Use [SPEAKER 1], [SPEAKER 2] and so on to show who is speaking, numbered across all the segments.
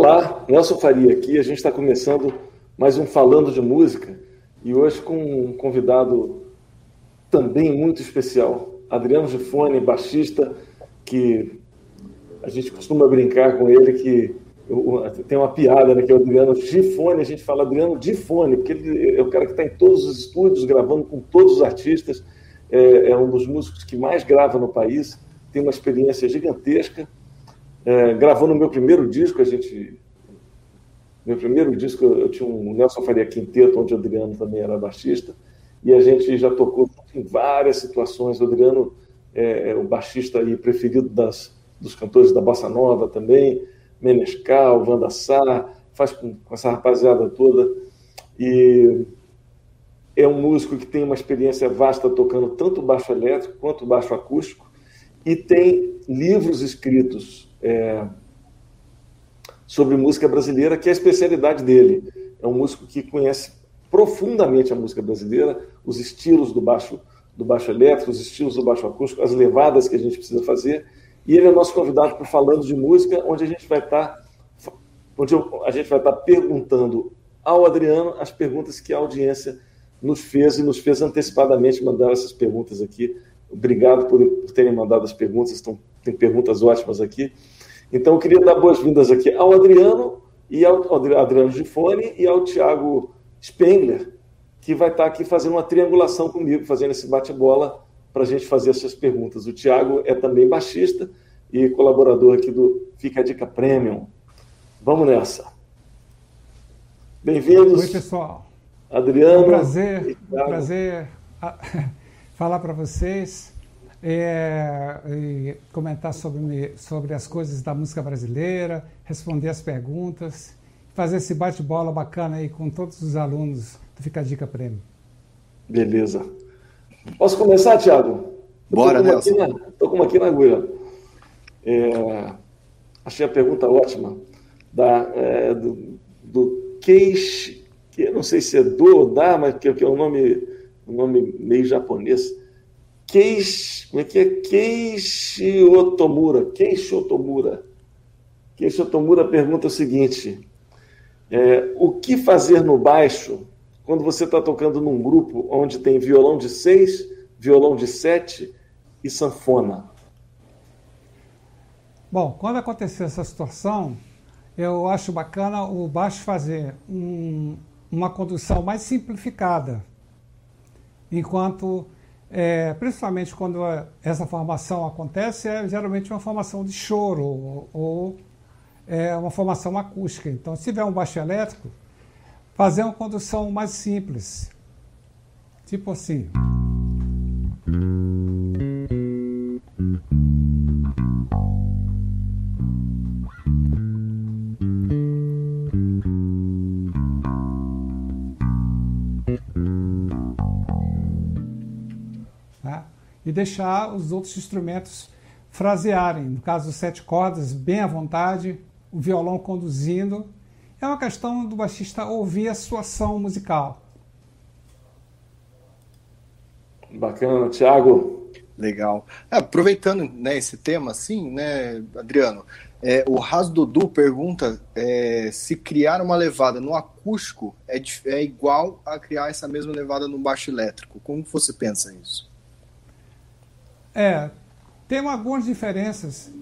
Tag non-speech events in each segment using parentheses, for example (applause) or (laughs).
[SPEAKER 1] Olá, Nelson Faria aqui. A gente está começando mais um Falando de Música e hoje com um convidado também muito especial, Adriano Gifone, baixista, que a gente costuma brincar com ele que tem uma piada, né, que é o Adriano Gifone, a gente fala Adriano Gifone, porque ele é o cara que está em todos os estúdios, gravando com todos os artistas, é, é um dos músicos que mais grava no país, tem uma experiência gigantesca, é, gravou no meu primeiro disco, a gente. Meu primeiro disco, eu tinha um Nelson Faria Quinteto, onde o Adriano também era baixista, e a gente já tocou em várias situações. O Adriano é, é o baixista aí preferido das, dos cantores da Bossa Nova também, Menescal, Wanda Sá, faz com, com essa rapaziada toda. E é um músico que tem uma experiência vasta tocando tanto baixo elétrico quanto baixo acústico e tem livros escritos é, sobre música brasileira, que é a especialidade dele. É um músico que conhece profundamente a música brasileira, os estilos do baixo, do baixo elétrico, os estilos do baixo acústico, as levadas que a gente precisa fazer. E ele é nosso convidado para falando de música, onde a gente vai estar, tá, onde a gente vai estar tá perguntando ao Adriano as perguntas que a audiência nos fez e nos fez antecipadamente mandar essas perguntas aqui. Obrigado por, por terem mandado as perguntas, estão tem perguntas ótimas aqui. Então, eu queria dar boas-vindas aqui ao Adriano e ao Adriano Gifone e ao Tiago Spengler, que vai estar aqui fazendo uma triangulação comigo, fazendo esse bate-bola para a gente fazer essas perguntas. O Tiago é também baixista e colaborador aqui do Fica a Dica Premium. Vamos nessa. Bem-vindos.
[SPEAKER 2] Oi, pessoal.
[SPEAKER 1] Adriano.
[SPEAKER 2] É um prazer, um prazer (laughs) falar para vocês é, comentar sobre, sobre as coisas da música brasileira, responder as perguntas, fazer esse bate-bola bacana aí com todos os alunos do Fica a Dica Prêmio.
[SPEAKER 1] Beleza. Posso começar, Thiago?
[SPEAKER 3] Bora, Nelson.
[SPEAKER 1] Estou com uma aqui na agulha. É, achei a pergunta ótima. Da, é, do, do Keishi, que eu não sei se é do ou da, mas que, que é um nome, um nome meio japonês. Keishi, como é que é? Keishi Otomura. Keishi Otomura. Keishi Otomura pergunta o seguinte: é, o que fazer no baixo quando você está tocando num grupo onde tem violão de seis, violão de sete e sanfona?
[SPEAKER 2] Bom, quando acontecer essa situação, eu acho bacana o baixo fazer um, uma condução mais simplificada, enquanto é, principalmente quando essa formação acontece, é geralmente uma formação de choro ou, ou é uma formação acústica. Então, se tiver um baixo elétrico, fazer uma condução mais simples, tipo assim. E deixar os outros instrumentos frasearem. No caso, sete cordas, bem à vontade, o violão conduzindo. É uma questão do baixista ouvir a situação musical.
[SPEAKER 1] Bacana, Thiago.
[SPEAKER 3] Legal. É, aproveitando né, esse tema, assim, né, Adriano, é, o Ras Dudu pergunta é, se criar uma levada no acústico é, é igual a criar essa mesma levada no baixo elétrico. Como você pensa isso?
[SPEAKER 2] É, tem algumas diferenças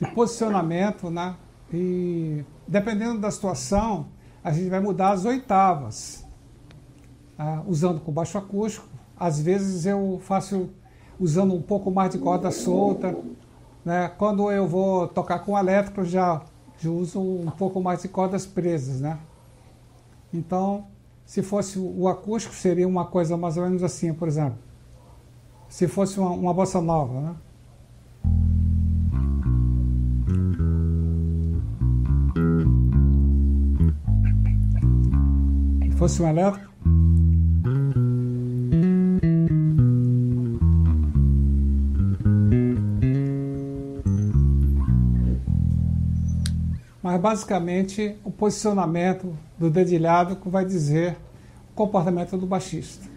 [SPEAKER 2] de posicionamento, né? E dependendo da situação, a gente vai mudar as oitavas, tá? usando com baixo acústico. Às vezes eu faço usando um pouco mais de corda solta. Né? Quando eu vou tocar com elétrico, já uso um pouco mais de cordas presas. Né? Então, se fosse o acústico, seria uma coisa mais ou menos assim, por exemplo se fosse uma, uma bossa nova, né? Se fosse um elétrico. Mas basicamente o posicionamento do dedilhado vai dizer o comportamento do baixista.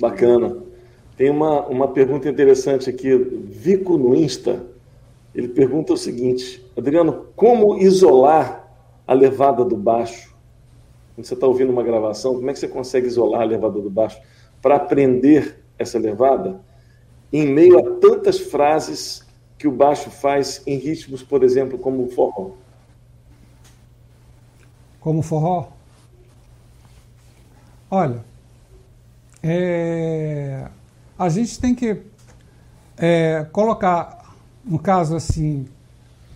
[SPEAKER 1] Bacana. Tem uma, uma pergunta interessante aqui. Vico no Insta Ele pergunta o seguinte: Adriano, como isolar a levada do baixo? Quando você está ouvindo uma gravação, como é que você consegue isolar a levada do baixo para aprender essa levada em meio a tantas frases que o baixo faz em ritmos, por exemplo, como o forró?
[SPEAKER 2] Como forró? Olha, é, a gente tem que é, colocar, no caso assim,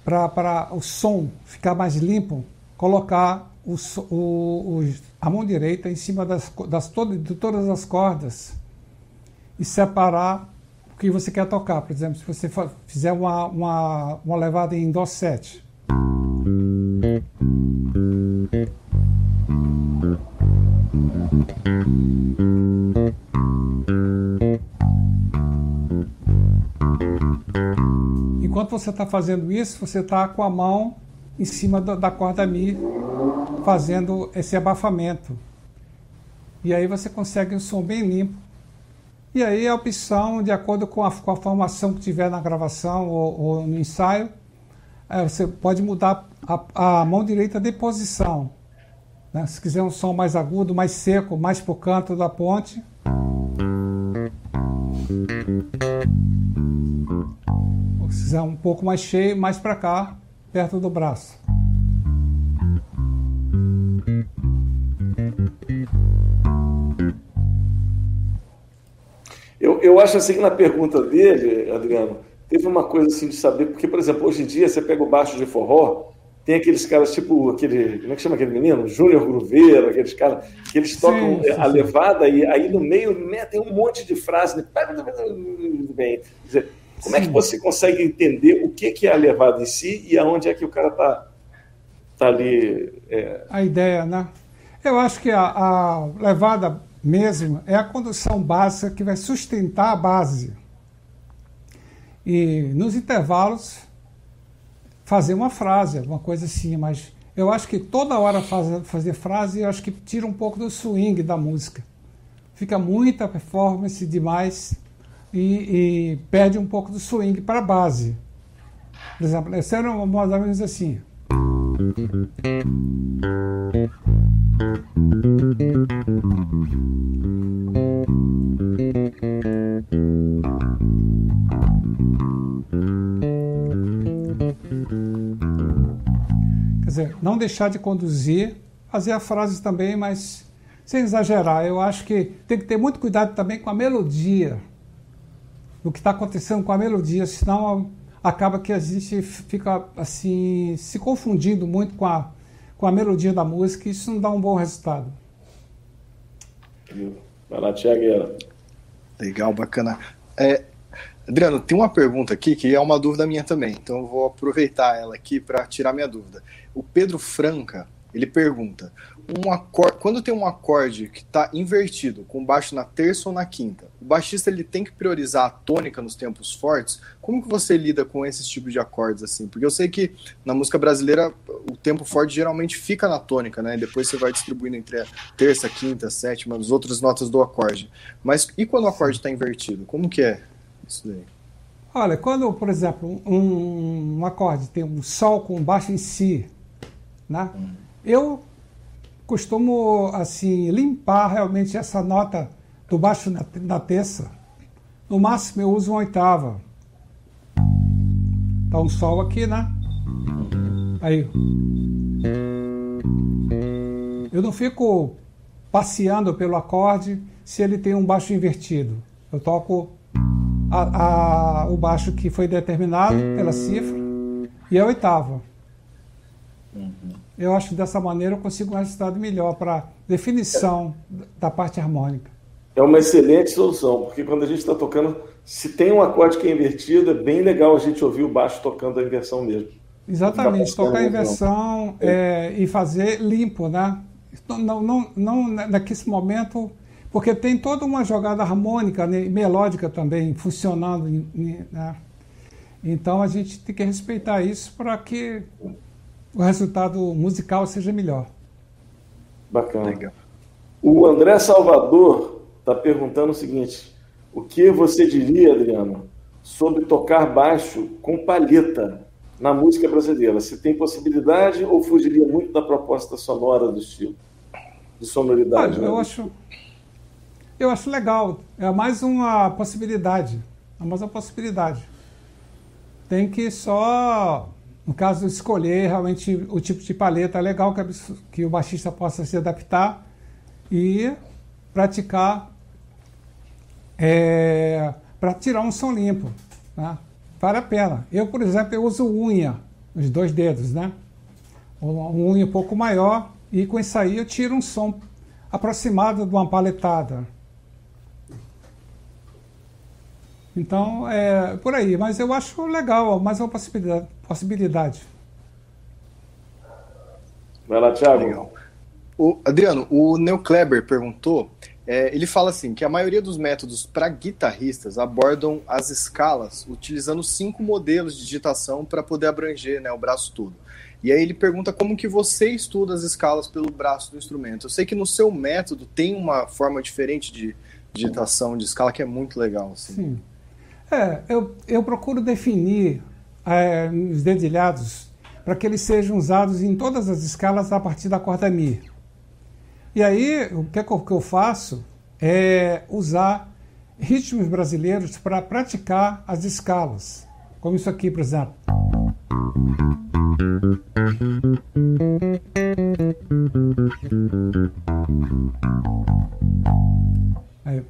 [SPEAKER 2] para o som ficar mais limpo, colocar o, o, o, a mão direita em cima das, das de todas as cordas e separar o que você quer tocar. Por exemplo, se você fizer uma, uma, uma levada em Dó 7. Você está fazendo isso, você está com a mão em cima da corda Mi, fazendo esse abafamento. E aí você consegue um som bem limpo. E aí a opção, de acordo com a, com a formação que tiver na gravação ou, ou no ensaio, é, você pode mudar a, a, mão direita de posição. Né? Se quiser um som mais agudo, mais seco, mais para o canto da ponte. Se quiser um pouco mais cheio, mais para cá, perto do braço.
[SPEAKER 1] Eu, eu acho assim que na pergunta dele, Adriano, teve uma coisa assim de saber, porque, por exemplo, hoje em dia você pega o baixo de forró, tem aqueles caras tipo aquele, como é que chama aquele menino? Júnior Gruveiro, aqueles caras que eles tocam sim, sim, a levada e aí no meio metem um monte de frases. Né? Bem, dizer, como Sim. é que você consegue entender o que, que é a levada em si e aonde é que o cara está tá ali?
[SPEAKER 2] É... A ideia, né? Eu acho que a, a, levada mesmo é a condução básica que vai sustentar a base. E nos intervalos fazer uma frase, alguma coisa assim, mas eu acho que toda hora fazer, fazer frase, eu acho que tira um pouco do swing da música. Fica muita performance demais e, e perde um pouco do swing para a base. Por exemplo, esse era mais ou menos assim. Quer dizer, não deixar de conduzir, fazer a frase também, mas sem exagerar. Eu acho que tem que ter muito cuidado também com a melodia o que está acontecendo com a melodia, senão acaba que a gente fica assim se confundindo muito com a, com a melodia da música e isso não dá um bom resultado.
[SPEAKER 1] Vai lá, Tiagueira.
[SPEAKER 3] Legal, bacana. É, Adriano, tem uma pergunta aqui que é uma dúvida minha também, então eu vou aproveitar ela aqui para tirar minha dúvida. O Pedro Franca, ele pergunta: um acorde, quando tem um acorde que está invertido, com baixo na terça ou na quinta, o baixista ele tem que priorizar a tônica nos tempos fortes. Como que você lida com esses tipos de acordes assim? Porque eu sei que na música brasileira o tempo forte geralmente fica na tônica, né? Depois você vai distribuindo entre a terça, quinta, sétima, as outras notas do acorde. Mas e quando o acorde está invertido? Como que é isso daí?
[SPEAKER 2] Olha, quando, por exemplo, um, um acorde tem um sol com baixo em si, né? Hum. Eu costumo assim limpar realmente essa nota do baixo na, na terça. No máximo eu uso uma oitava. Tá um sol aqui, né? Aí. Eu não fico passeando pelo acorde se ele tem um baixo invertido. Eu toco a, a, o baixo que foi determinado pela cifra e a oitava. Uhum eu acho que dessa maneira eu consigo um resultado melhor para definição da parte harmônica.
[SPEAKER 1] É uma excelente solução, porque quando a gente está tocando, se tem um acorde que é invertido, é bem legal a gente ouvir o baixo tocando a inversão mesmo.
[SPEAKER 2] Exatamente, tocar a inversão é, e fazer limpo, né? Não, não, não naquele momento, porque tem toda uma jogada harmônica né, e melódica também funcionando. Né? Então a gente tem que respeitar isso para que o resultado musical seja melhor.
[SPEAKER 1] Bacana. Legal. O André Salvador está perguntando o seguinte: o que você diria, Adriano, sobre tocar baixo com palheta na música brasileira. Se tem possibilidade ou fugiria muito da proposta sonora do estilo, de sonoridade?
[SPEAKER 2] Né? eu acho, eu acho legal. É mais uma possibilidade. É mais uma possibilidade. Tem que só, no caso, escolher realmente o tipo de paleta legal que, que o baixista possa se adaptar e praticar é, para tirar um som limpo. Né? Vale a pena. Eu, por exemplo, eu uso unha, os dois dedos, né? Uma unha um pouco maior e com isso aí eu tiro um som aproximado de uma paletada. Então, é por aí. Mas eu acho legal, mais uma possibilidade. Possibilidade.
[SPEAKER 1] Vai lá, Thiago. Legal.
[SPEAKER 3] O, Adriano, o Neo Kleber perguntou, é, ele fala assim, que a maioria dos métodos para guitarristas abordam as escalas utilizando cinco modelos de digitação para poder abranger né, o braço todo. E aí ele pergunta como que você estuda as escalas pelo braço do instrumento. Eu sei que no seu método tem uma forma diferente de digitação de escala que é muito legal. Assim.
[SPEAKER 2] Sim. É, eu, eu procuro definir é, os dedilhados para que eles sejam usados em todas as escalas a partir da corda Mi. E aí, o que, é que eu faço é usar ritmos brasileiros para praticar as escalas. Como isso aqui, por exemplo. Aí.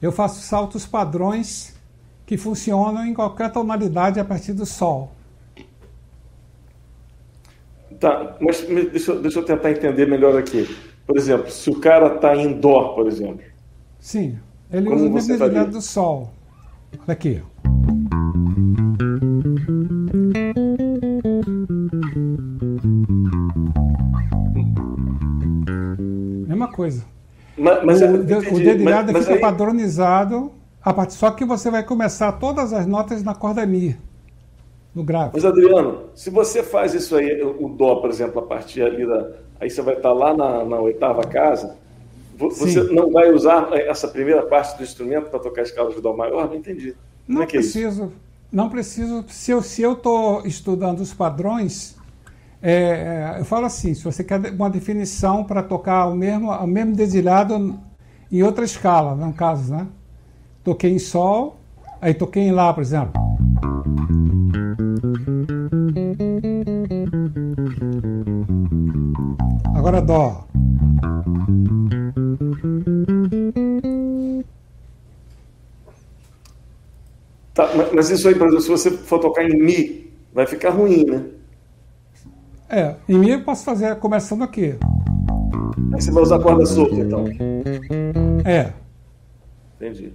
[SPEAKER 2] Eu faço saltos padrões que funcionam em qualquer tonalidade a partir do Sol.
[SPEAKER 1] Tá, mas deixa, deixa eu tentar entender melhor aqui. Por exemplo, se o cara está em Dó, por exemplo.
[SPEAKER 2] Sim, ele usa a intensidade do Sol. Olha aqui. Mesma coisa. Mas, mas, o, o dedilhado mas, fica aí... padronizado, a part... só que você vai começar todas as notas na corda Mi, no grave.
[SPEAKER 1] Mas, Adriano, se você faz isso aí, o Dó, por exemplo, a partir ali da. Aí você vai estar lá na, na oitava casa, você Sim. não vai usar essa primeira parte do instrumento para tocar escalas de Dó maior? Não entendi.
[SPEAKER 2] Não é, é preciso. É não preciso. Se eu estou estudando os padrões, é, é, eu falo assim, se você quer uma definição para tocar o mesmo, o mesmo dedilhado em outra escala, no caso, né? Toquei em Sol, aí toquei em Lá, por exemplo. Agora Dó.
[SPEAKER 1] Tá, mas isso aí, por exemplo, se você for tocar em Mi, vai ficar ruim, né?
[SPEAKER 2] É, em Mi eu posso fazer começando aqui.
[SPEAKER 1] Aí você vai usar corda solta, então.
[SPEAKER 2] É.
[SPEAKER 1] Entendi.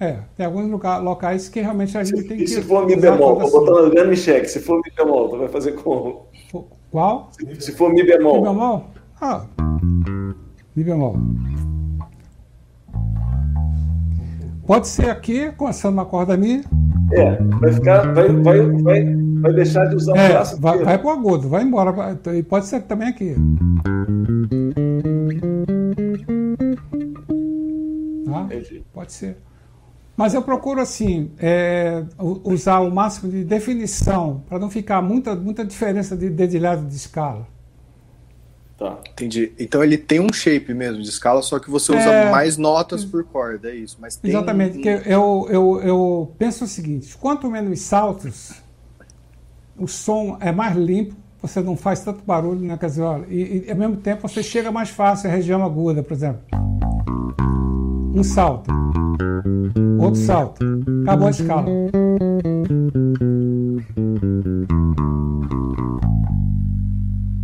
[SPEAKER 2] É, tem alguns locais que realmente a gente
[SPEAKER 1] se,
[SPEAKER 2] tem que.
[SPEAKER 1] E se for Mi bemol, vou botar na me cheque. Se for Mi bemol, tu vai fazer como?
[SPEAKER 2] Qual?
[SPEAKER 1] Se, se for Mi bemol.
[SPEAKER 2] Mi bemol? Ah. Mi bemol. Pode ser aqui, começando na corda Mi.
[SPEAKER 1] É, vai ficar. Vai, vai, vai, vai deixar de usar
[SPEAKER 2] é,
[SPEAKER 1] o braço.
[SPEAKER 2] Vai, vai pro agudo, vai embora. E pode ser também aqui. Tá? Pode ser. Mas eu procuro, assim, é, usar o máximo de definição, para não ficar muita, muita diferença de dedilhado de escala.
[SPEAKER 3] Tá. Entendi. Então ele tem um shape mesmo de escala, só que você usa é... mais notas por corda, é isso. Mas
[SPEAKER 2] Exatamente. Um... Eu, eu, eu penso o seguinte: quanto menos saltos, o som é mais limpo, você não faz tanto barulho, né? Quer dizer, olha, e, e ao mesmo tempo você chega mais fácil à região aguda, por exemplo. Um salto, outro salto, acabou a escala.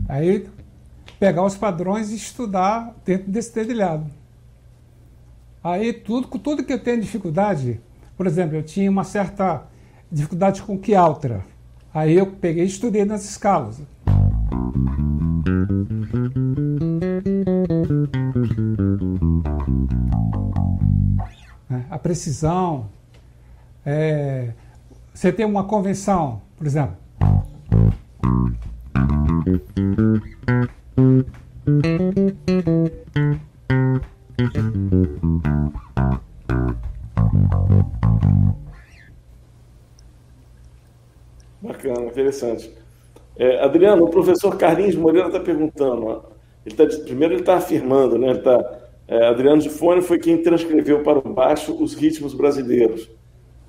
[SPEAKER 2] Aí pegar os padrões e estudar dentro desse dedilhado. Aí tudo, tudo que eu tenho dificuldade, por exemplo, eu tinha uma certa dificuldade com que altra. Aí eu peguei e estudei nas escalas. É, a precisão. É, você tem uma convenção, por exemplo.
[SPEAKER 1] Bacana, interessante. É, Adriano, o professor Carlinhos Moreira está perguntando. Ele tá, primeiro ele está afirmando, né? Ele tá, é, Adriano de Fone foi quem transcreveu para o baixo os ritmos brasileiros.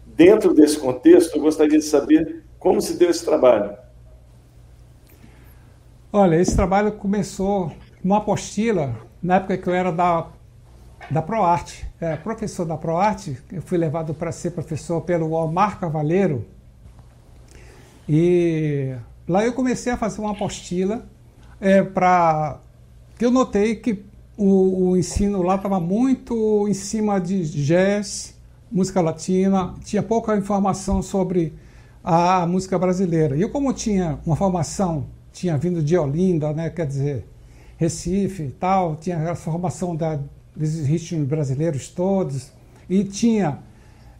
[SPEAKER 1] Dentro desse contexto, eu gostaria de saber como se deu esse trabalho.
[SPEAKER 2] Olha, esse trabalho começou numa apostila, na época que eu era da, da ProArte. É, professor da ProArte, eu fui levado para ser professor pelo Omar Cavaleiro. E lá eu comecei a fazer uma apostila é, para que eu notei que o, o ensino lá estava muito em cima de jazz, música latina, tinha pouca informação sobre a música brasileira. E eu, como tinha uma formação, tinha vindo de Olinda, né, quer dizer, Recife e tal, tinha a formação da, dos ritmos brasileiros todos, e tinha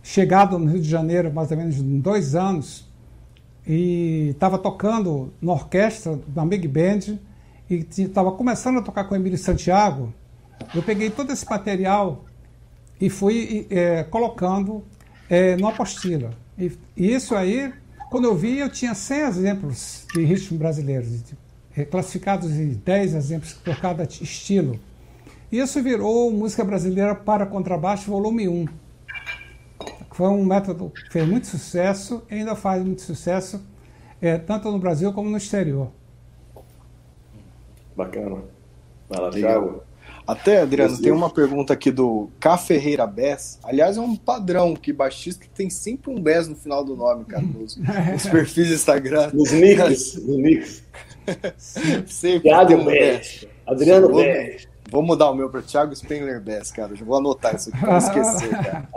[SPEAKER 2] chegado no Rio de Janeiro mais ou menos dois anos, e estava tocando na orquestra, na Big Band, e estava começando a tocar com o Emílio Santiago, eu peguei todo esse material e fui é, colocando é, numa apostila. E, e, isso aí, quando eu vi, eu tinha 100 exemplos de ritmos brasileiros, é, classificados em 10 exemplos por cada estilo. E isso virou Música Brasileira para Contrabaixo, volume 1. Foi um método que fez muito sucesso e ainda faz muito sucesso, é, tanto no Brasil como no exterior.
[SPEAKER 1] Bacana. Vai lá, Thiago.
[SPEAKER 3] Até, Adriano, tem uma pergunta aqui do K Ferreira Bess. Aliás, é um padrão que baixista tem sempre um Bess no final do nome, cara, nos, nos (laughs) perfis do Instagram.
[SPEAKER 1] Nos nicks, nos nicks. (laughs)
[SPEAKER 3] sempre Thiago
[SPEAKER 1] um Bess. Adriano vou, Bess.
[SPEAKER 3] Vou mudar o meu para Thiago Spengler Bess, cara. Já vou anotar isso aqui para não esquecer, cara.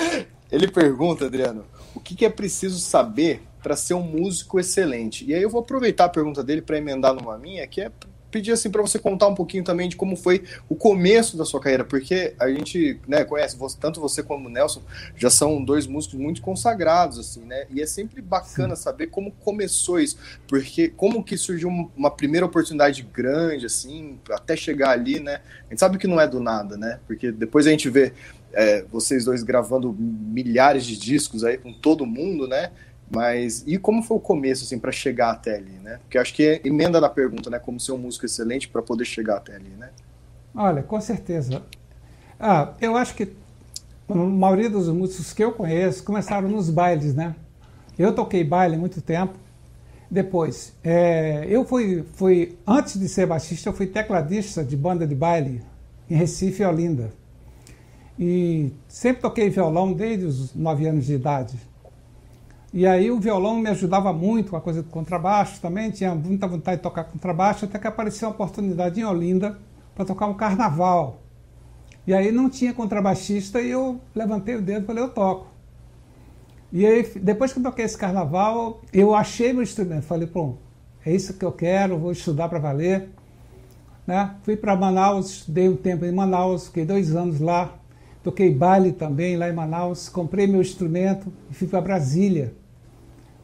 [SPEAKER 3] (laughs) Ele pergunta, Adriano, o que, que é preciso saber para ser um músico excelente? E aí eu vou aproveitar a pergunta dele para emendar numa minha, que é pedir assim para você contar um pouquinho também de como foi o começo da sua carreira, porque a gente, né, conhece tanto você como o Nelson, já são dois músicos muito consagrados assim, né? E é sempre bacana Sim. saber como começou isso, porque como que surgiu uma primeira oportunidade grande assim, até chegar ali, né? A gente sabe que não é do nada, né? Porque depois a gente vê é, vocês dois gravando milhares de discos aí com todo mundo, né? Mas e como foi o começo assim para chegar até ali, né? Porque acho que é emenda na pergunta, né? Como ser um músico excelente para poder chegar até ali, né?
[SPEAKER 2] Olha, com certeza. Ah, eu acho que a maioria dos músicos que eu conheço começaram nos bailes, né? Eu toquei baile há muito tempo. Depois, é, eu fui, fui, antes de ser baixista, eu fui tecladista de banda de baile em Recife e Olinda. E sempre toquei violão desde os nove anos de idade. E aí o violão me ajudava muito com a coisa do contrabaixo também, tinha muita vontade de tocar contrabaixo, até que apareceu uma oportunidade em Olinda para tocar um carnaval. E aí não tinha contrabaixista e eu levantei o dedo e falei, eu toco. E aí, depois que eu toquei esse carnaval, eu achei meu instrumento. Falei, pô, é isso que eu quero, vou estudar para valer. Né? Fui para Manaus, dei um tempo em Manaus, fiquei dois anos lá. Toquei baile também lá em Manaus, comprei meu instrumento e fui para Brasília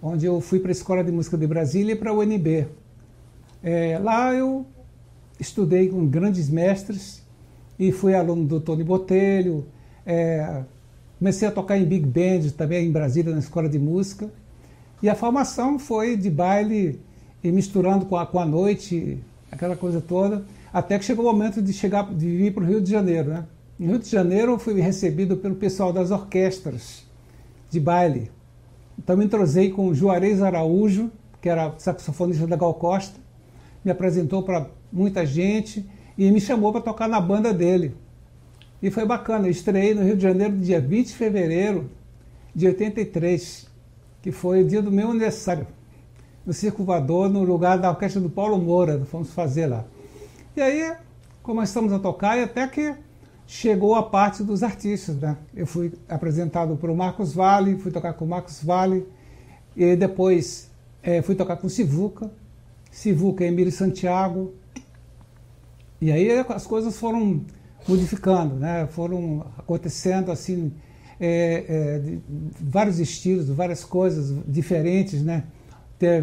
[SPEAKER 2] onde eu fui para a Escola de Música de Brasília e para a UNB. É, lá eu estudei com grandes mestres e fui aluno do Tony Botelho. É, comecei a tocar em Big Band também em Brasília, na Escola de Música. E a formação foi de baile e misturando com a, com a noite, aquela coisa toda, até que chegou o momento de, chegar, de vir para o Rio de Janeiro. Né? No Rio de Janeiro eu fui recebido pelo pessoal das orquestras de baile. Então me entrosei com Juarez Araújo, que era saxofonista da Gal Costa, me apresentou para muita gente e me chamou para tocar na banda dele. E foi bacana, eu estreiei no Rio de Janeiro dia 20 de fevereiro de 83, que foi o dia do meu aniversário, no Circo Voador, no lugar da orquestra do Paulo Moura, fomos fazer lá. E aí começamos a tocar e até que chegou a parte dos artistas. Né? Eu fui apresentado para o Marcos Vale, fui tocar com o Marcos Vale, e depois é, fui tocar com o Sivuca, Sivuca Emílio Santiago. E aí as coisas foram modificando, né? foram acontecendo assim, é, é, vários estilos, várias coisas diferentes. Né?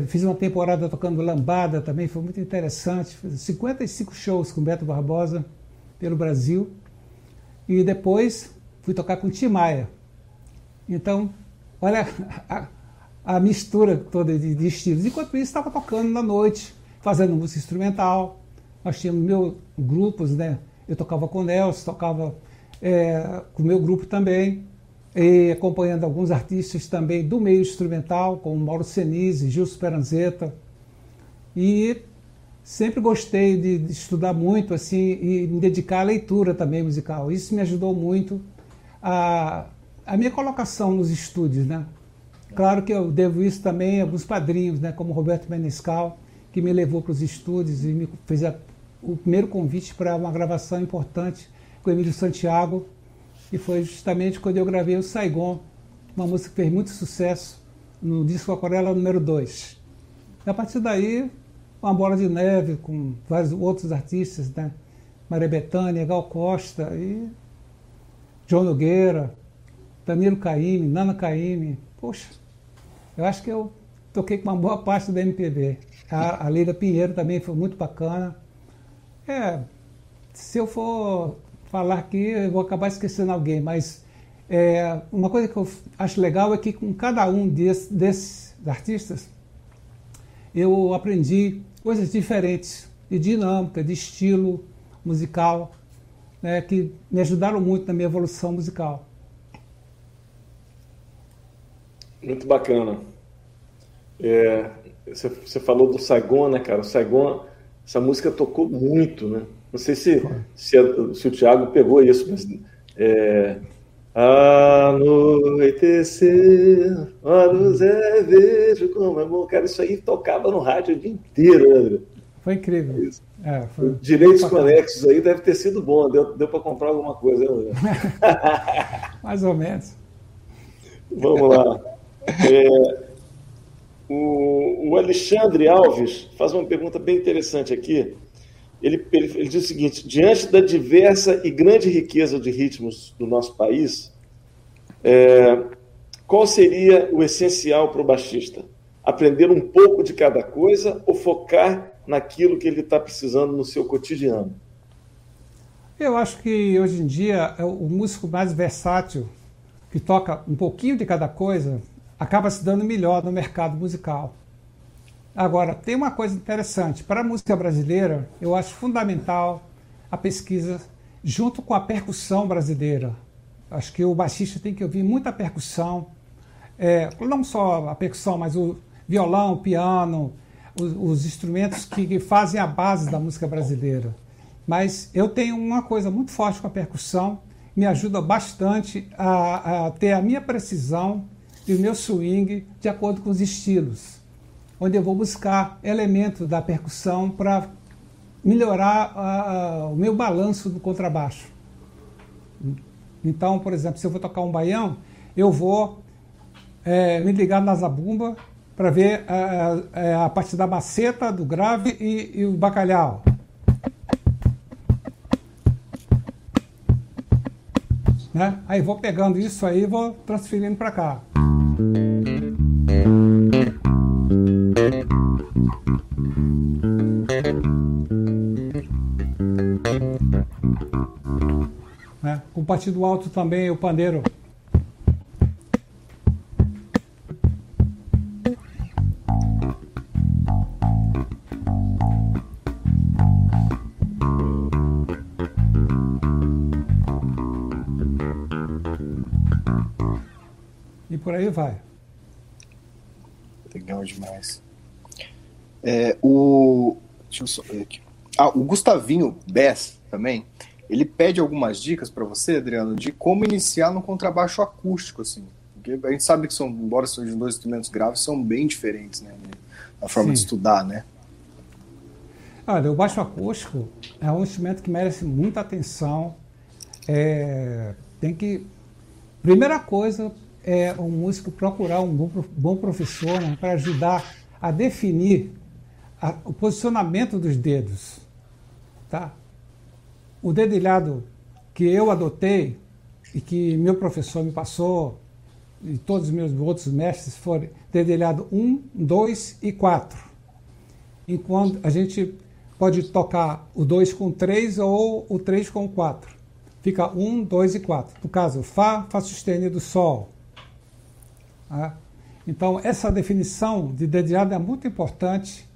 [SPEAKER 2] fiz uma temporada tocando lambada também, foi muito interessante. Fiz 55 shows com Beto Barbosa pelo Brasil. E depois fui tocar com Tim Maia. Então, olha a, a mistura toda de, de, estilos. Enquanto isso, estava tocando na noite, fazendo música instrumental. Nós tínhamos meus grupos, né? Eu tocava com o Nelson, tocava é, com o meu grupo também e acompanhando alguns artistas também do meio instrumental, como Mauro Senise, Gil Speranzetta. E sempre gostei de, de, estudar muito assim e me dedicar à leitura também musical. Isso me ajudou muito a, a minha colocação nos estúdios, né? Claro que eu devo isso também a alguns padrinhos, né, como Roberto Menescal, que me levou para os estúdios e me fez a, o primeiro convite para uma gravação importante com Emílio Santiago, e foi justamente quando eu gravei o Saigon, uma música que fez muito sucesso no disco Aquarela número 2. E a partir daí, uma bola de neve com vários outros artistas, né? Maria Bethânia, Gal Costa e João Nogueira, Danilo Caime, Nana Caime. Poxa, eu acho que eu toquei com uma boa parte da MPB. A, a Leila Pinheiro também foi muito bacana. É, se eu for falar aqui, eu vou acabar esquecendo alguém, mas é, uma coisa que eu acho legal é que com cada um desse, desses artistas eu aprendi coisas diferentes, de dinâmica, de estilo musical, né, que me ajudaram muito na minha evolução musical.
[SPEAKER 1] Muito bacana. É, você, você, falou do Saigon, né, cara? O Saigon, essa música tocou muito, né? Não sei se, se, se o Tiago pegou isso, mas. É, Anoitecer, olhos é vejo como é bom. Cara, isso aí tocava no rádio o dia inteiro, né, André?
[SPEAKER 2] Foi incrível. Isso.
[SPEAKER 1] É, foi... Direitos conexos aí deve ter sido bom. Deu, deu para comprar alguma coisa, né, (laughs)
[SPEAKER 2] Mais ou menos.
[SPEAKER 1] Vamos lá. É, o, o Alexandre Alves faz uma pergunta bem interessante aqui ele, ele, ele diz o seguinte: diante da diversa e grande riqueza de ritmos do nosso país, é, qual seria o essencial para o baixista? Aprender um pouco de cada coisa ou focar naquilo que ele está precisando no seu cotidiano?
[SPEAKER 2] Eu acho que hoje em dia é o músico mais versátil, que toca um pouquinho de cada coisa, acaba se dando melhor no mercado musical. Agora, tem uma coisa interessante. Para a música brasileira, eu acho fundamental a pesquisa junto com a percussão brasileira. Acho que o baixista tem que ouvir muita percussão, é, não só a percussão, mas o violão, o piano, os, os instrumentos que, que, fazem a base da música brasileira. Mas eu tenho uma coisa muito forte com a percussão, me ajuda bastante a, a ter a minha precisão e o meu swing de acordo com os estilos onde eu vou buscar elementos da percussão para melhorar o meu balanço do contrabaixo. Então, por exemplo, se eu vou tocar um baião, eu vou é, me ligar na zabumba para ver a, a, a, parte da maceta, do grave e, e o bacalhau. Né? Aí vou pegando isso aí e vou transferindo para cá. Partido alto também o pandeiro. E por aí vai.
[SPEAKER 3] Legal demais. É, o. Deixa eu só ver aqui. Ah, o Gustavinho Bess também. Ele pede algumas dicas para você, Adriano, de como iniciar no contrabaixo acústico, assim. Porque a gente sabe que são, embora sejam dois instrumentos graves, são bem diferentes, né? Na forma Sim. de estudar, né?
[SPEAKER 2] Olha, o baixo acústico é um instrumento que merece muita atenção. É, tem que. Primeira coisa é o músico procurar um bom professor né, para ajudar a definir a, o posicionamento dos dedos. Tá? O dedilhado que eu adotei e que meu professor me passou e todos os meus outros mestres foram dedilhado 1, 2 e 4. Enquanto a gente pode tocar o 2 com 3 ou o 3 com 4. Fica 1, 2 e 4. No caso, Fá, Fá sustenido, Sol. Ah, então, essa definição de dedilhado é muito importante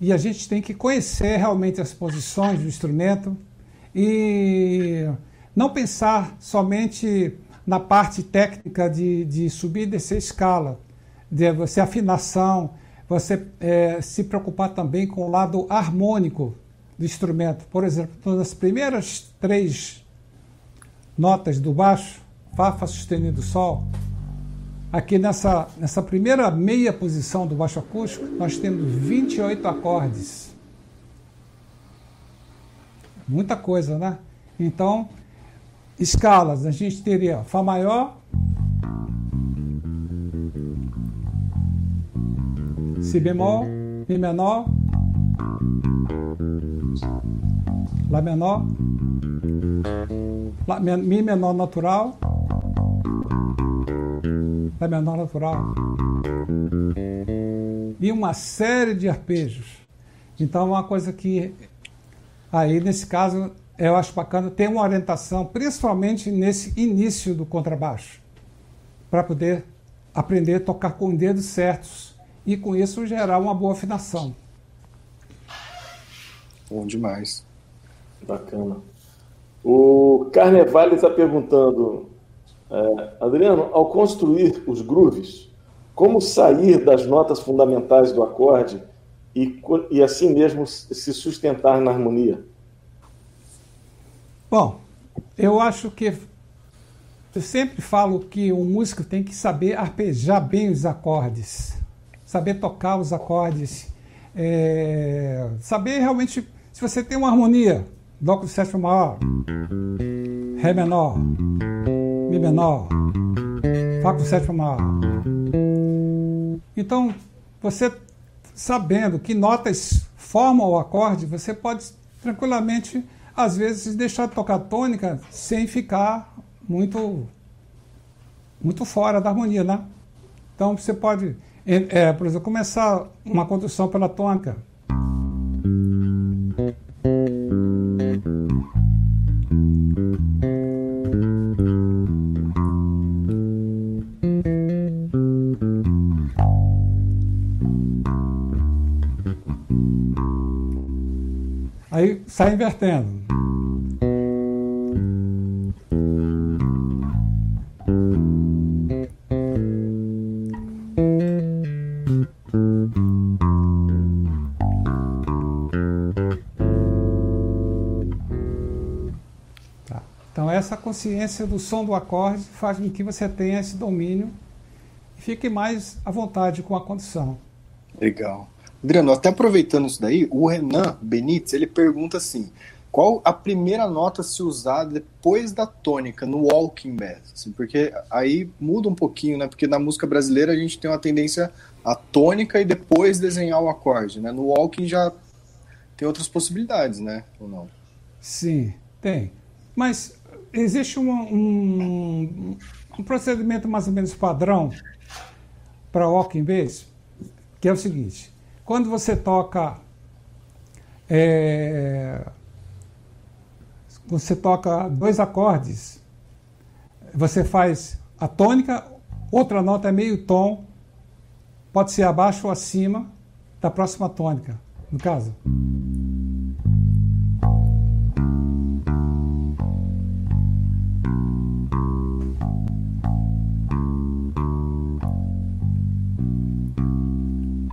[SPEAKER 2] e a gente tem que conhecer realmente as posições do instrumento e não pensar somente na parte técnica de, de subir e descer escala, de você afinação, você é, se preocupar também com o lado harmônico do instrumento. Por exemplo, nas primeiras três notas do baixo, Fá, Fá sustenido, Sol, aqui nessa, nessa primeira meia posição do baixo acústico, nós temos 28 acordes. Muita coisa, né? Então, escalas, a gente teria Fá maior, Si bemol, Mi menor, Lá menor, Lá, Mi menor natural, Lá menor natural. E uma série de arpejos. Então, é uma coisa que aí, nesse caso, eu acho bacana ter uma orientação, principalmente nesse início do contrabaixo, para poder aprender a tocar com os dedos certos e com isso gerar uma boa afinação.
[SPEAKER 3] Bom demais.
[SPEAKER 1] Bacana. O Carnevale está perguntando, é, Adriano, ao construir os grooves, como sair das notas fundamentais do acorde e, e assim mesmo se sustentar na harmonia?
[SPEAKER 2] Bom, eu acho que eu sempre falo que o músico tem que saber arpejar bem os acordes saber tocar os acordes, é, saber realmente se você tem uma harmonia, Dó com sétimo maior, Ré menor, Mi menor, Fá com sétimo maior. Então, você sabendo que notas formam o acorde, você pode tranquilamente, às vezes, deixar de tocar tônica sem ficar muito, muito fora da harmonia, né? Então, você pode é, por exemplo, começar uma condução pela tônica. Sai invertendo. essa consciência do som do acorde faz com que você tenha esse domínio e fique mais à vontade com a condição.
[SPEAKER 3] Legal. Adriano, até aproveitando isso daí, o Renan Benítez, ele pergunta assim, qual a primeira nota se usar depois da tônica no walking bass? Assim, porque aí muda um pouquinho, né? Porque na música brasileira a gente tem uma tendência a tônica e depois desenhar o acorde, né? No walking já tem outras possibilidades, né? Ou não?
[SPEAKER 2] Sim, tem. Mas existe um, um, um, procedimento mais ou menos padrão para walking bass, que é o seguinte: quando você toca é, você toca dois acordes, você faz a tônica, outra nota é meio tom, pode ser abaixo ou acima da próxima tônica, no caso.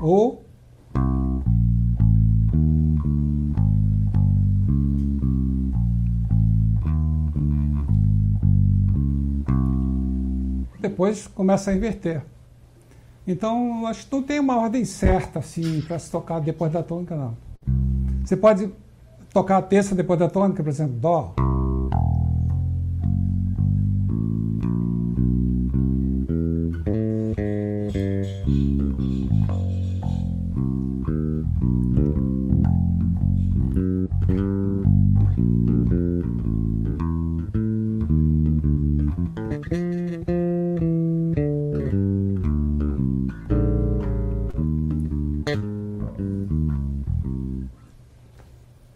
[SPEAKER 2] ou depois começa a inverter. Então, acho que não tem uma ordem certa assim para se tocar depois da tônica, não. Você pode tocar a terça depois da tônica, por exemplo, Dó.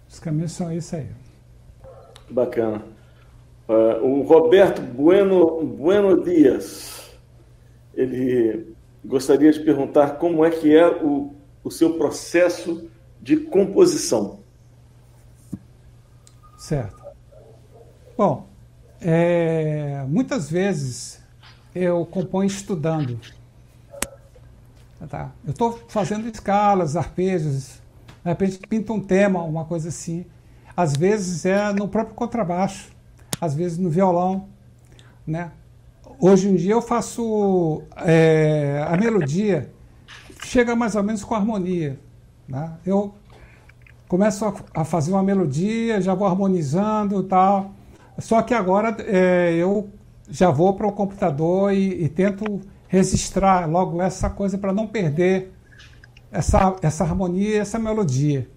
[SPEAKER 2] Basicamente são isso aí.
[SPEAKER 1] Bacana. Uh, o Roberto Bueno, bueno Dias, ele gostaria de perguntar como é que é o, o seu processo de composição.
[SPEAKER 2] Certo. Bom, é, muitas vezes eu componho estudando. Tá? Eu estou fazendo escalas, arpejos, de repente pinta um tema, uma coisa assim. Às vezes é no próprio contrabaixo, às vezes no violão, né? Hoje em dia eu faço é, a melodia, chega mais ou menos com harmonia. Né? Eu começo a, a, fazer uma melodia, já vou harmonizando tal. Só que agora é, eu já vou para o computador e, e, tento registrar logo essa coisa para não perder essa, essa harmonia, essa melodia.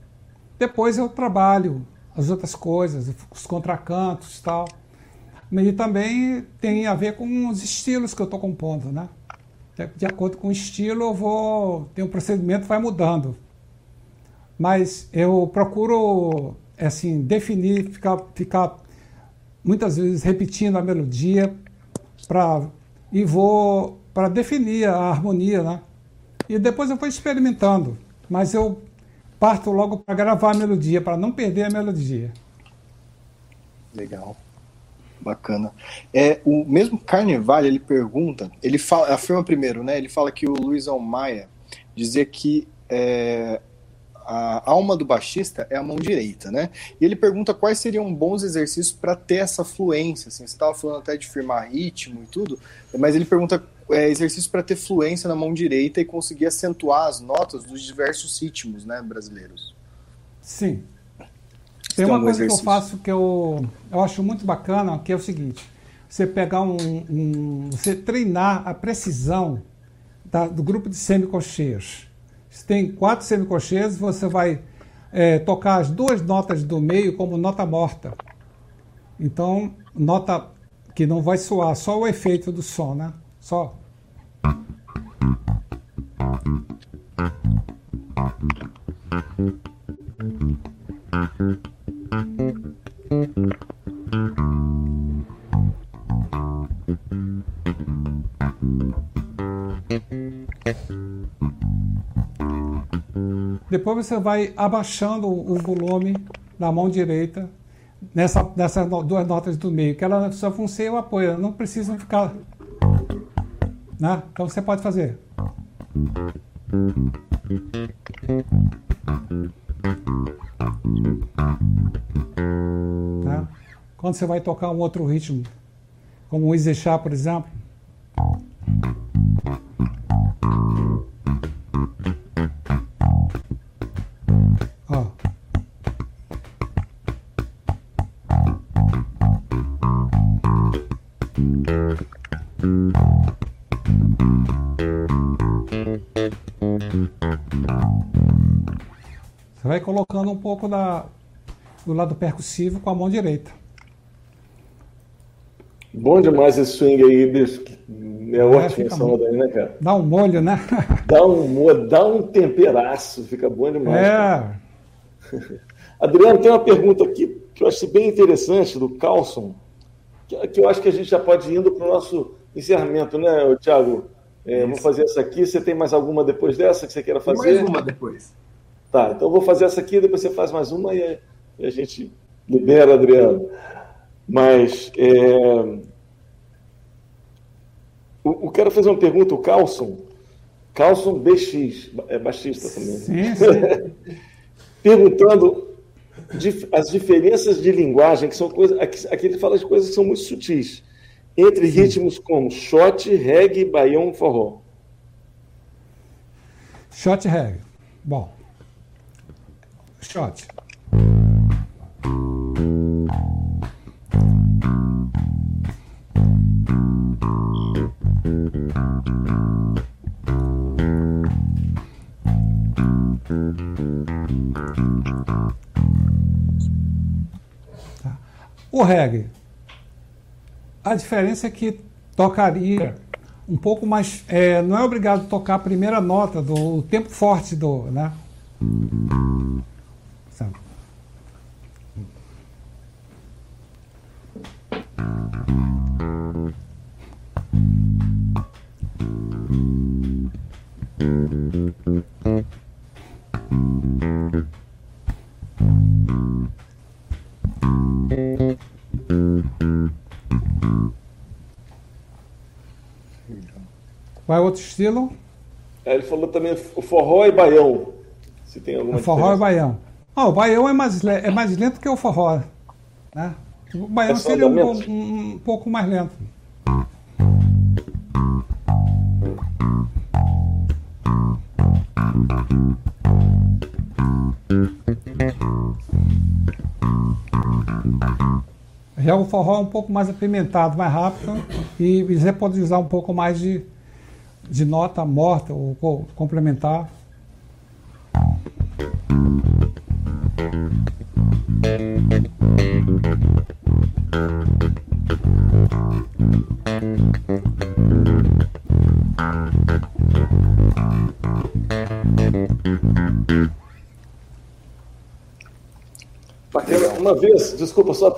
[SPEAKER 2] Depois eu trabalho as outras coisas, os contracantos e tal. E também tem a ver com os estilos que eu estou compondo, né? De acordo com o estilo, eu vou. Tem um procedimento vai mudando. Mas eu procuro, assim, definir, ficar, ficar muitas vezes repetindo a melodia para e vou para definir a harmonia, né? E depois eu vou experimentando, mas eu parto logo para gravar a melodia para não perder a melodia.
[SPEAKER 3] Legal. Bacana. É, o mesmo Carnevale, ele pergunta, ele fala, afirma primeiro, né? Ele fala que o Luizão Maia dizia que é, a alma do baixista é a mão direita, né? E ele pergunta quais seriam bons exercícios para ter essa fluência. Assim, você estava falando até de firmar ritmo e tudo, mas ele pergunta é, exercícios para ter fluência na mão direita e conseguir acentuar as notas dos diversos ritmos, né, brasileiros.
[SPEAKER 2] Sim, tem uma coisa que eu faço que eu, eu acho muito bacana, que é o seguinte: você pegar um. um você treinar a precisão da, do grupo de semicolcheias. Se tem quatro semicolcheias, você vai é, tocar as duas notas do meio como nota morta. Então, nota que não vai soar, só o efeito do som, né? Só. Depois você vai abaixando o volume da mão direita nessa, nessas duas notas do meio, que ela só ser o apoio, não precisam ficar. Né? Então você pode fazer. Tá? Quando você vai tocar um outro ritmo, como o Izechá, por exemplo. Colocando um pouco da, do lado percussivo com a mão direita.
[SPEAKER 1] Bom demais esse swing aí, é, é ótimo essa onda aí, né, cara?
[SPEAKER 2] Dá um molho, né? (laughs)
[SPEAKER 1] dá um molho, dá um temperaço, fica bom demais.
[SPEAKER 2] É. (laughs)
[SPEAKER 1] Adriano, tem uma pergunta aqui que eu achei bem interessante do Carlson, que, que eu acho que a gente já pode ir indo para o nosso encerramento, né, Thiago? É, vou fazer essa aqui. Você tem mais alguma depois dessa que você queira fazer?
[SPEAKER 3] Mais uma depois.
[SPEAKER 1] Tá, então eu vou fazer essa aqui, depois você faz mais uma e, e a gente libera, Adriano. Mas é... o, o cara fez uma pergunta, o Carlson, Carlson BX, é baixista também.
[SPEAKER 2] Sim, sim. (laughs)
[SPEAKER 1] Perguntando as diferenças de linguagem, que são coisas. Aqui, aqui ele fala de coisas que são muito sutis. Entre sim. ritmos como shot, reggae, baião, forró.
[SPEAKER 2] Shot reggae. Bom, shot. Tá. O reggae. A diferença é que tocaria um pouco mais. É, não é obrigado a tocar a primeira nota do tempo forte do. Né? Qual é outro estilo?
[SPEAKER 1] É, ele falou também o forró e baião. Se tem alguma
[SPEAKER 2] o forró e baião. Ah, o baião é mais, é mais lento que o forró. Né? O baião é seria um, um, um pouco mais lento. Já o forró é um pouco mais apimentado, mais rápido e você pode usar um pouco mais de, de nota morta ou, ou complementar.
[SPEAKER 1] Uma vez, desculpa, só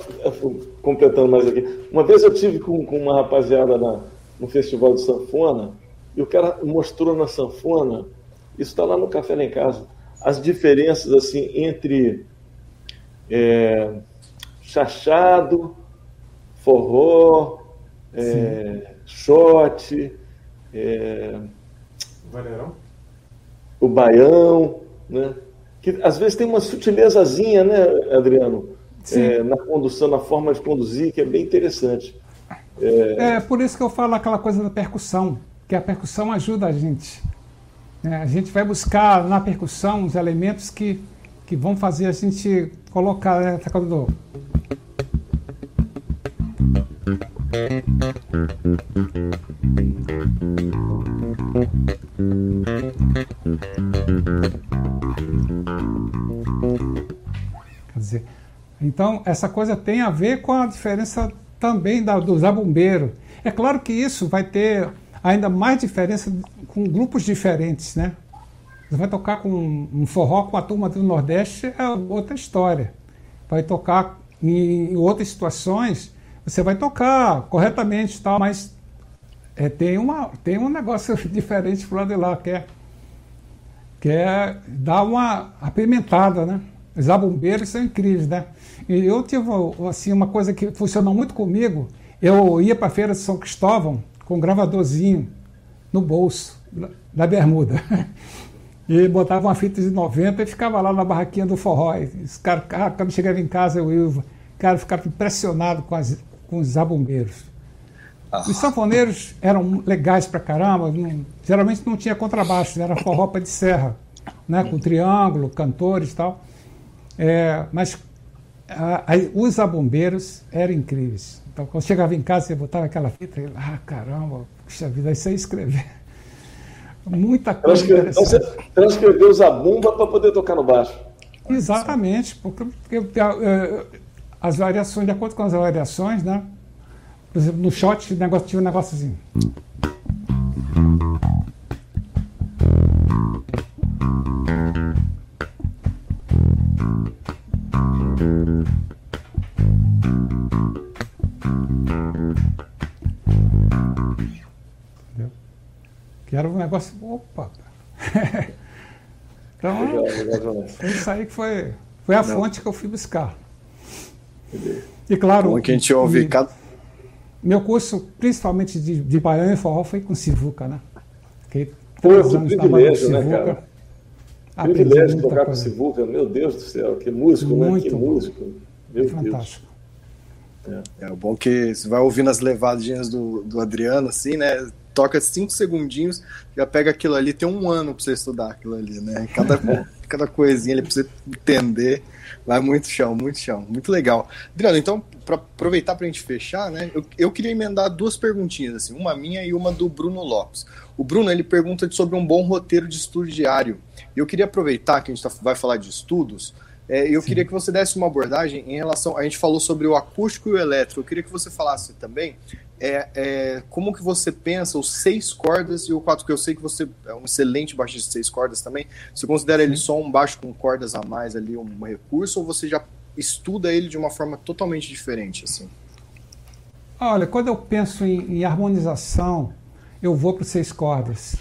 [SPEAKER 1] completando mais aqui. Uma vez eu tive com, com uma rapaziada na, no festival de sanfona e o cara mostrou na sanfona, isso está lá no Café lá em Casa, as diferenças assim entre é, chachado, forró, é, shot, é, o baião, né? que às vezes tem uma sutilezazinha, né, Adriano, é, na condução, na forma de conduzir, que é bem interessante.
[SPEAKER 2] É... é... por isso que eu falo aquela coisa da percussão, que a percussão ajuda a gente. É, a gente vai buscar na percussão os elementos que, que vão fazer a gente colocar. Né, tá quando... Quer dizer, então essa coisa tem a ver com a diferença também da, do zabumbeiro. É claro que isso vai ter ainda mais diferença com grupos diferentes, né? Você vai tocar com um forró com a turma do Nordeste é outra história. Vai tocar em outras situações, você vai tocar corretamente tal, mas é, tem, uma, tem um negócio (laughs) diferente pro lado de lá, que é, que é dar uma apimentada, né? Os abumbeiros são incríveis, né? E eu tive assim, uma coisa que funcionou muito comigo. Eu ia para a feira de São Cristóvão com um gravadorzinho no bolso, na bermuda. (laughs) E botava uma fita de 90 e ficava lá na barraquinha do forró. Os cara, quando chegava em casa, eu ia, cara, ficava impressionado com, as, com os zabumbeiros. Ah. Os sanfoneiros eram legais pra caramba, não, geralmente não tinha contrabaixo, era forró de serra, né, com triângulo, cantores e tal. É, mas a, a, os zabumbeiros eram incríveis. Então, quando chegava em casa, você botava aquela fita e ah, caramba, puxa vida, isso aí escrever. (laughs) Muita coisa.
[SPEAKER 1] Então você transcreveu zabumba para poder tocar no baixo.
[SPEAKER 2] Exatamente, porque, porque uh, as variações, de acordo com as variações, né? Por exemplo, no shot negócio, tinha um negócio assim. Que era um negócio. Opa! (laughs) então, isso aí que foi, foi a Não. fonte que eu fui buscar. E claro.
[SPEAKER 3] Como que a gente ouve cada...
[SPEAKER 2] Meu curso, principalmente de, de baião e forró, foi com Sivuca, né?
[SPEAKER 1] Fiquei três anos privilégio, né, cara? Privilégio de tocar com Sivuca, meu Deus do céu, que músico, Muito né? Que bom. músico. Meu Fantástico.
[SPEAKER 3] Deus. É. é bom que você vai ouvindo as levadinhas do, do Adriano, assim, né? Toca cinco segundinhos, já pega aquilo ali, tem um ano para você estudar aquilo ali, né? Cada, (laughs) cada coisinha ali para você entender. Vai muito chão, muito chão. Muito legal. Adriano, então, para aproveitar para a gente fechar, né? Eu, eu queria emendar duas perguntinhas, assim, uma minha e uma do Bruno Lopes. O Bruno ele pergunta sobre um bom roteiro de estudo diário. E eu queria aproveitar que a gente tá, vai falar de estudos. É, eu Sim. queria que você desse uma abordagem em relação. A gente falou sobre o acústico e o elétrico. Eu queria que você falasse também é, é, como que você pensa os seis cordas e o quatro, que eu sei que você é um excelente baixista de seis cordas também. Você considera Sim. ele só um baixo com cordas a mais ali, um recurso, ou você já estuda ele de uma forma totalmente diferente, assim?
[SPEAKER 2] Olha, quando eu penso em, em harmonização, eu vou para seis cordas.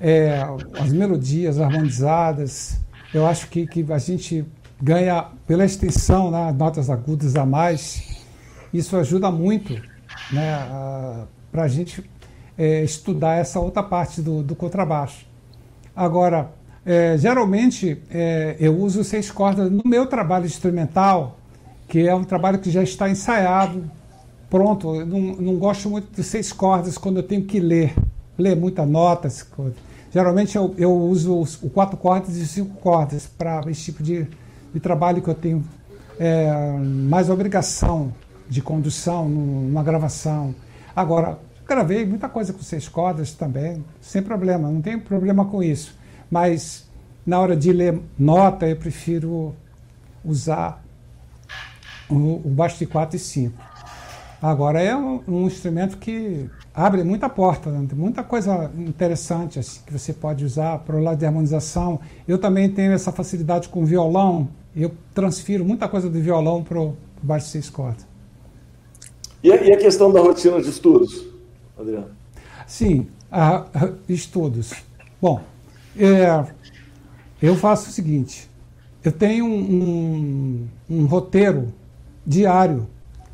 [SPEAKER 2] É, as melodias harmonizadas, eu acho que, que a gente ganha pela extensão, né, notas agudas a mais. Isso ajuda muito né, para a gente é, estudar essa outra parte do, do contrabaixo. Agora, é, geralmente é, eu uso seis cordas no meu trabalho instrumental, que é um trabalho que já está ensaiado, pronto. Eu não, não gosto muito de seis cordas quando eu tenho que ler, ler muitas notas. Geralmente eu, eu uso o quatro cordas e cinco cordas para esse tipo de, de trabalho que eu tenho é, mais obrigação de condução numa gravação. Agora, gravei muita coisa com seis cordas também, sem problema, não tem problema com isso. Mas na hora de ler nota, eu prefiro usar o, baixo de 4 e 5. Agora é um, um, instrumento que abre muita porta, né? muita coisa interessante assim, que você pode usar para o lado de harmonização. Eu também tenho essa facilidade com violão, eu transfiro muita coisa do violão para o baixo de seis cordas.
[SPEAKER 1] E a, e a, questão da rotina de estudos, Adriano?
[SPEAKER 2] Sim, a, a, estudos. Bom, é, eu faço o seguinte: eu tenho um, um, um roteiro diário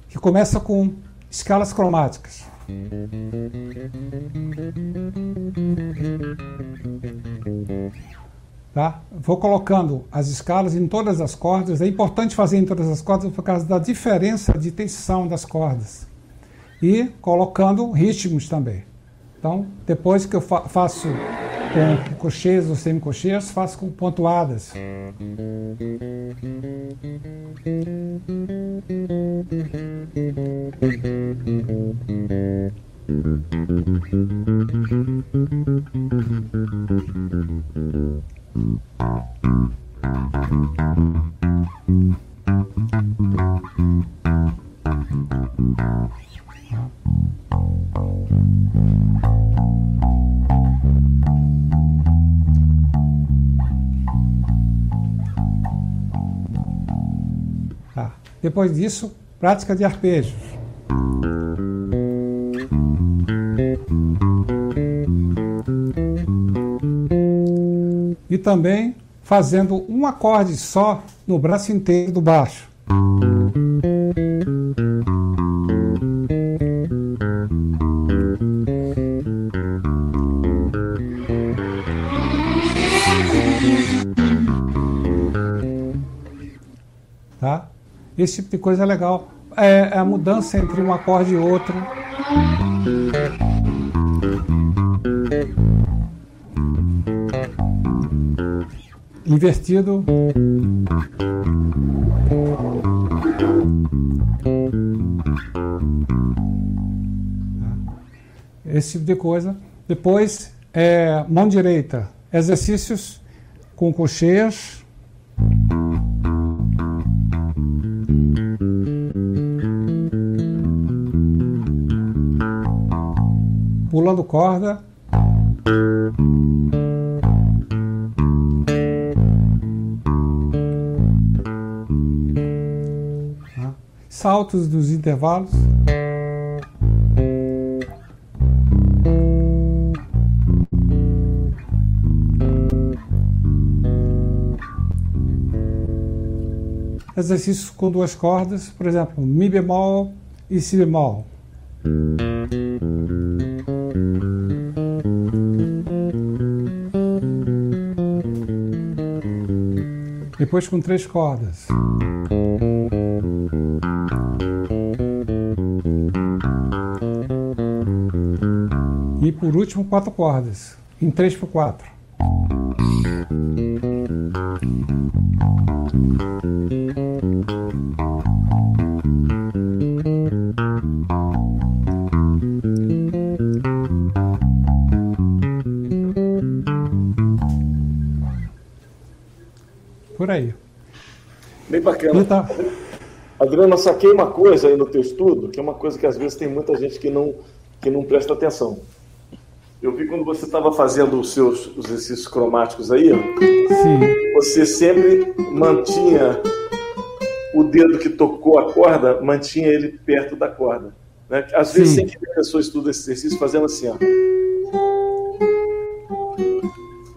[SPEAKER 2] que começa com escalas cromáticas. Tá? Vou colocando as escalas em todas as cordas. É importante fazer em todas as cordas por causa da diferença de tensão das cordas. E colocando ritmos também. Então, depois que eu fa faço com cocheias ou semicocheias, faço com pontuadas. Depois disso, prática de arpejos. E também fazendo um acorde só no braço inteiro do baixo. Esse tipo de coisa é legal. É, é a mudança entre um acorde e outro. Invertido. Esse tipo de coisa. Depois, é, mão direita, exercícios com cocheias. pulando corda. Saltos dos intervalos. Exercícios com duas cordas, por exemplo, Mi bemol e Si bemol. Depois com três cordas. E por último, quatro cordas, em 3 por 4. por aí.
[SPEAKER 1] Bem bacana. Tá... Adriana, saquei uma coisa aí no teu estudo, que é uma coisa que às vezes tem muita gente que não, que não presta atenção. Você estava fazendo os seus os exercícios cromáticos aí, Sim. você sempre mantinha o dedo que tocou a corda, mantinha ele perto da corda. Né? Às vezes, sem que a pessoa estuda esse exercício fazendo assim, ó.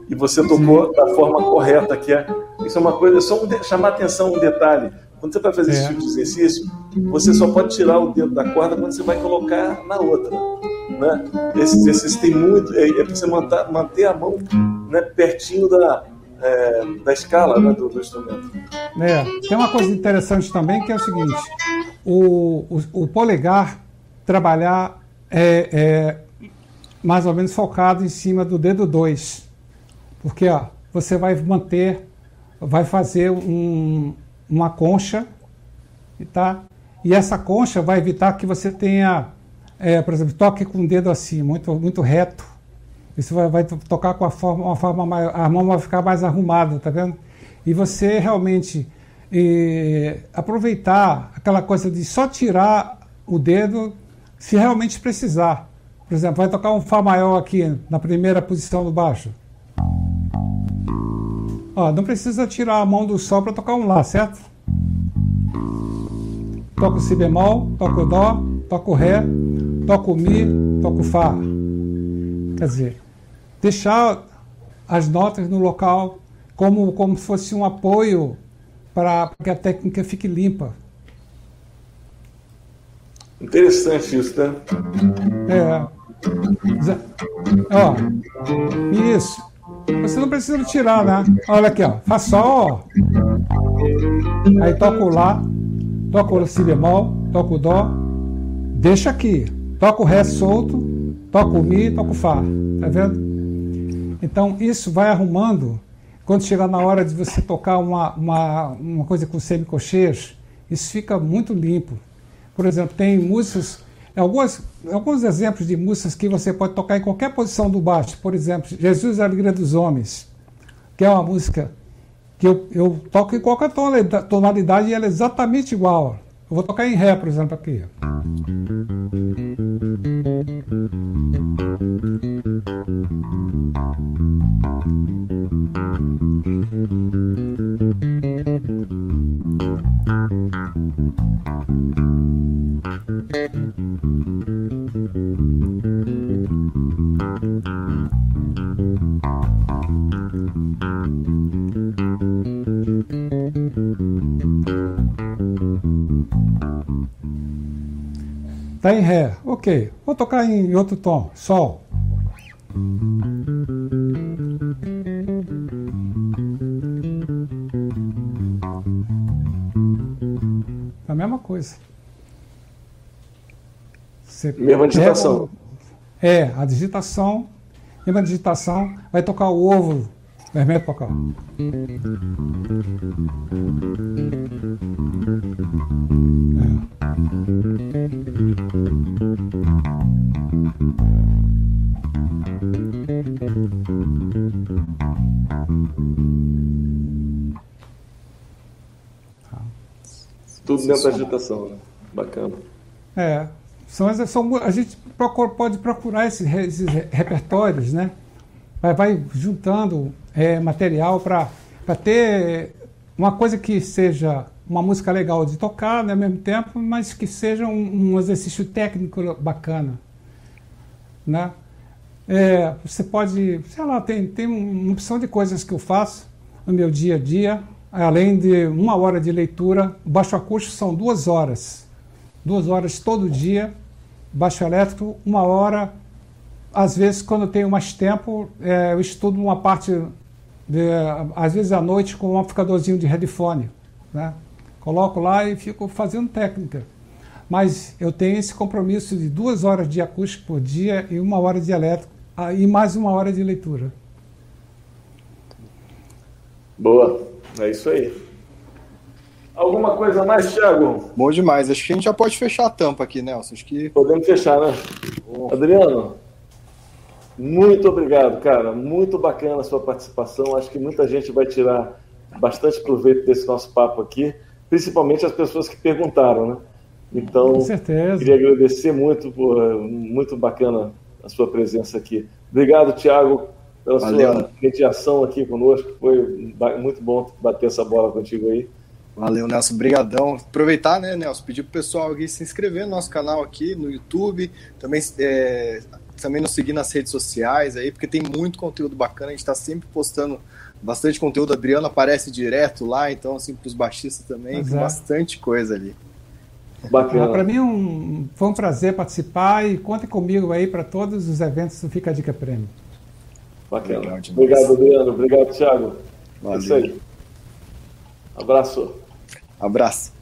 [SPEAKER 1] E você tocou Sim. da forma correta, que é. Isso é uma coisa, é só um, chamar atenção um detalhe. Quando você vai fazer é. esse tipo de exercício, você só pode tirar o dedo da corda quando você vai colocar na outra. Né? Esse exercício tem muito. É, é você manter, manter a mão né, pertinho da, é, da escala né, do, do, instrumento.
[SPEAKER 2] É, tem uma coisa interessante também que é o seguinte: o, o, o polegar trabalhar é, é, mais ou menos focado em cima do dedo 2. Porque ó, você vai manter, vai fazer um, uma concha, tá? E essa concha vai evitar que você tenha, é, por exemplo, toque com o dedo assim, muito, muito reto. Isso vai, vai tocar com a forma, uma forma a mão vai ficar mais arrumada, tá vendo? E você realmente e, aproveitar aquela coisa de só tirar o dedo se realmente precisar. Por exemplo, vai tocar um Fá maior aqui na primeira posição do baixo. Ó, não precisa tirar a mão do Sol para tocar um Lá, certo? Toca o Si bemol, toca o Dó, toca o Ré, toca o Mi, toca o Fá. Quer dizer, deixar as notas no local como, como se fosse um apoio para que a técnica fique limpa.
[SPEAKER 1] Interessante isso, né?
[SPEAKER 2] É. Ó, isso. Você não precisa tirar, né? Olha aqui, ó. Faz só, ó. Aí toca o Lá, toca o Si bemol, toca o Dó. Deixa aqui. Toca o Ré solto, toca o Mi, toca o Fá. Tá vendo? Então, isso vai arrumando. Quando chegar na hora de você tocar uma, uma, uma coisa com semicocheias, isso fica muito limpo. Por exemplo, tem músicas, alguns, alguns exemplos de músicas que você pode tocar em qualquer posição do baixo. Por exemplo, Jesus a Alegria dos Homens, que é uma música que eu, eu toco em qualquer tonalidade e ela é exatamente igual. Eu vou tocar em Ré, por exemplo, aqui. Em Ré, ok. Vou tocar em outro tom, Sol. A mesma coisa.
[SPEAKER 1] Você mesma digitação.
[SPEAKER 2] é, a digitação, mesma digitação, vai tocar o ovo vermelho para cá.
[SPEAKER 1] Tudo dentro da agitação, né? Bacana.
[SPEAKER 2] É. São, são, a gente procura, pode procurar esses, esses repertórios, né? Vai, vai juntando é, material para ter uma coisa que seja uma música legal de tocar né, ao mesmo tempo, mas que seja um, um exercício técnico bacana. Né? É, você pode, sei lá, tem, tem uma opção de coisas que eu faço no meu dia a dia, além de uma hora de leitura, baixo acústico são duas horas. Duas horas todo dia, baixo elétrico, uma hora. Às vezes, quando eu tenho mais tempo, é, eu estudo uma parte, de, às vezes à noite, com um amplificadorzinho de headphone. Né? Coloco lá e fico fazendo técnica. Mas eu tenho esse compromisso de duas horas de acústico por dia e uma hora de elétrico ah, e mais uma hora de leitura.
[SPEAKER 1] Boa, é isso aí. Alguma coisa mais, Thiago?
[SPEAKER 3] Bom demais. Acho que a gente já pode fechar a tampa aqui, Nelson. Acho que...
[SPEAKER 1] Podemos fechar, né? Oh. Adriano, muito obrigado, cara. Muito bacana a sua participação. Acho que muita gente vai tirar bastante proveito desse nosso papo aqui principalmente as pessoas que perguntaram, né? Então,
[SPEAKER 2] Com certeza.
[SPEAKER 1] queria agradecer muito, por, muito bacana a sua presença aqui. Obrigado, Tiago, pela Valeu. sua mediação aqui conosco. Foi muito bom bater essa bola contigo aí.
[SPEAKER 3] Valeu, Nelson. Obrigadão. Aproveitar, né, Nelson, pedir pro pessoal aqui se inscrever no nosso canal aqui no YouTube, também, é, também nos seguir nas redes sociais aí, porque tem muito conteúdo bacana, a gente está sempre postando bastante conteúdo. A Adriana aparece direto lá, então, assim, para os baixistas também, Exato. tem bastante coisa ali.
[SPEAKER 2] Bacana. Para mim um, foi um prazer participar e conte comigo aí para todos os eventos do Fica a Dica Prêmio.
[SPEAKER 1] Bacana. Obrigado, Adriano. Obrigado, Thiago. Valeu. É isso aí. Abraço.
[SPEAKER 3] Abraço.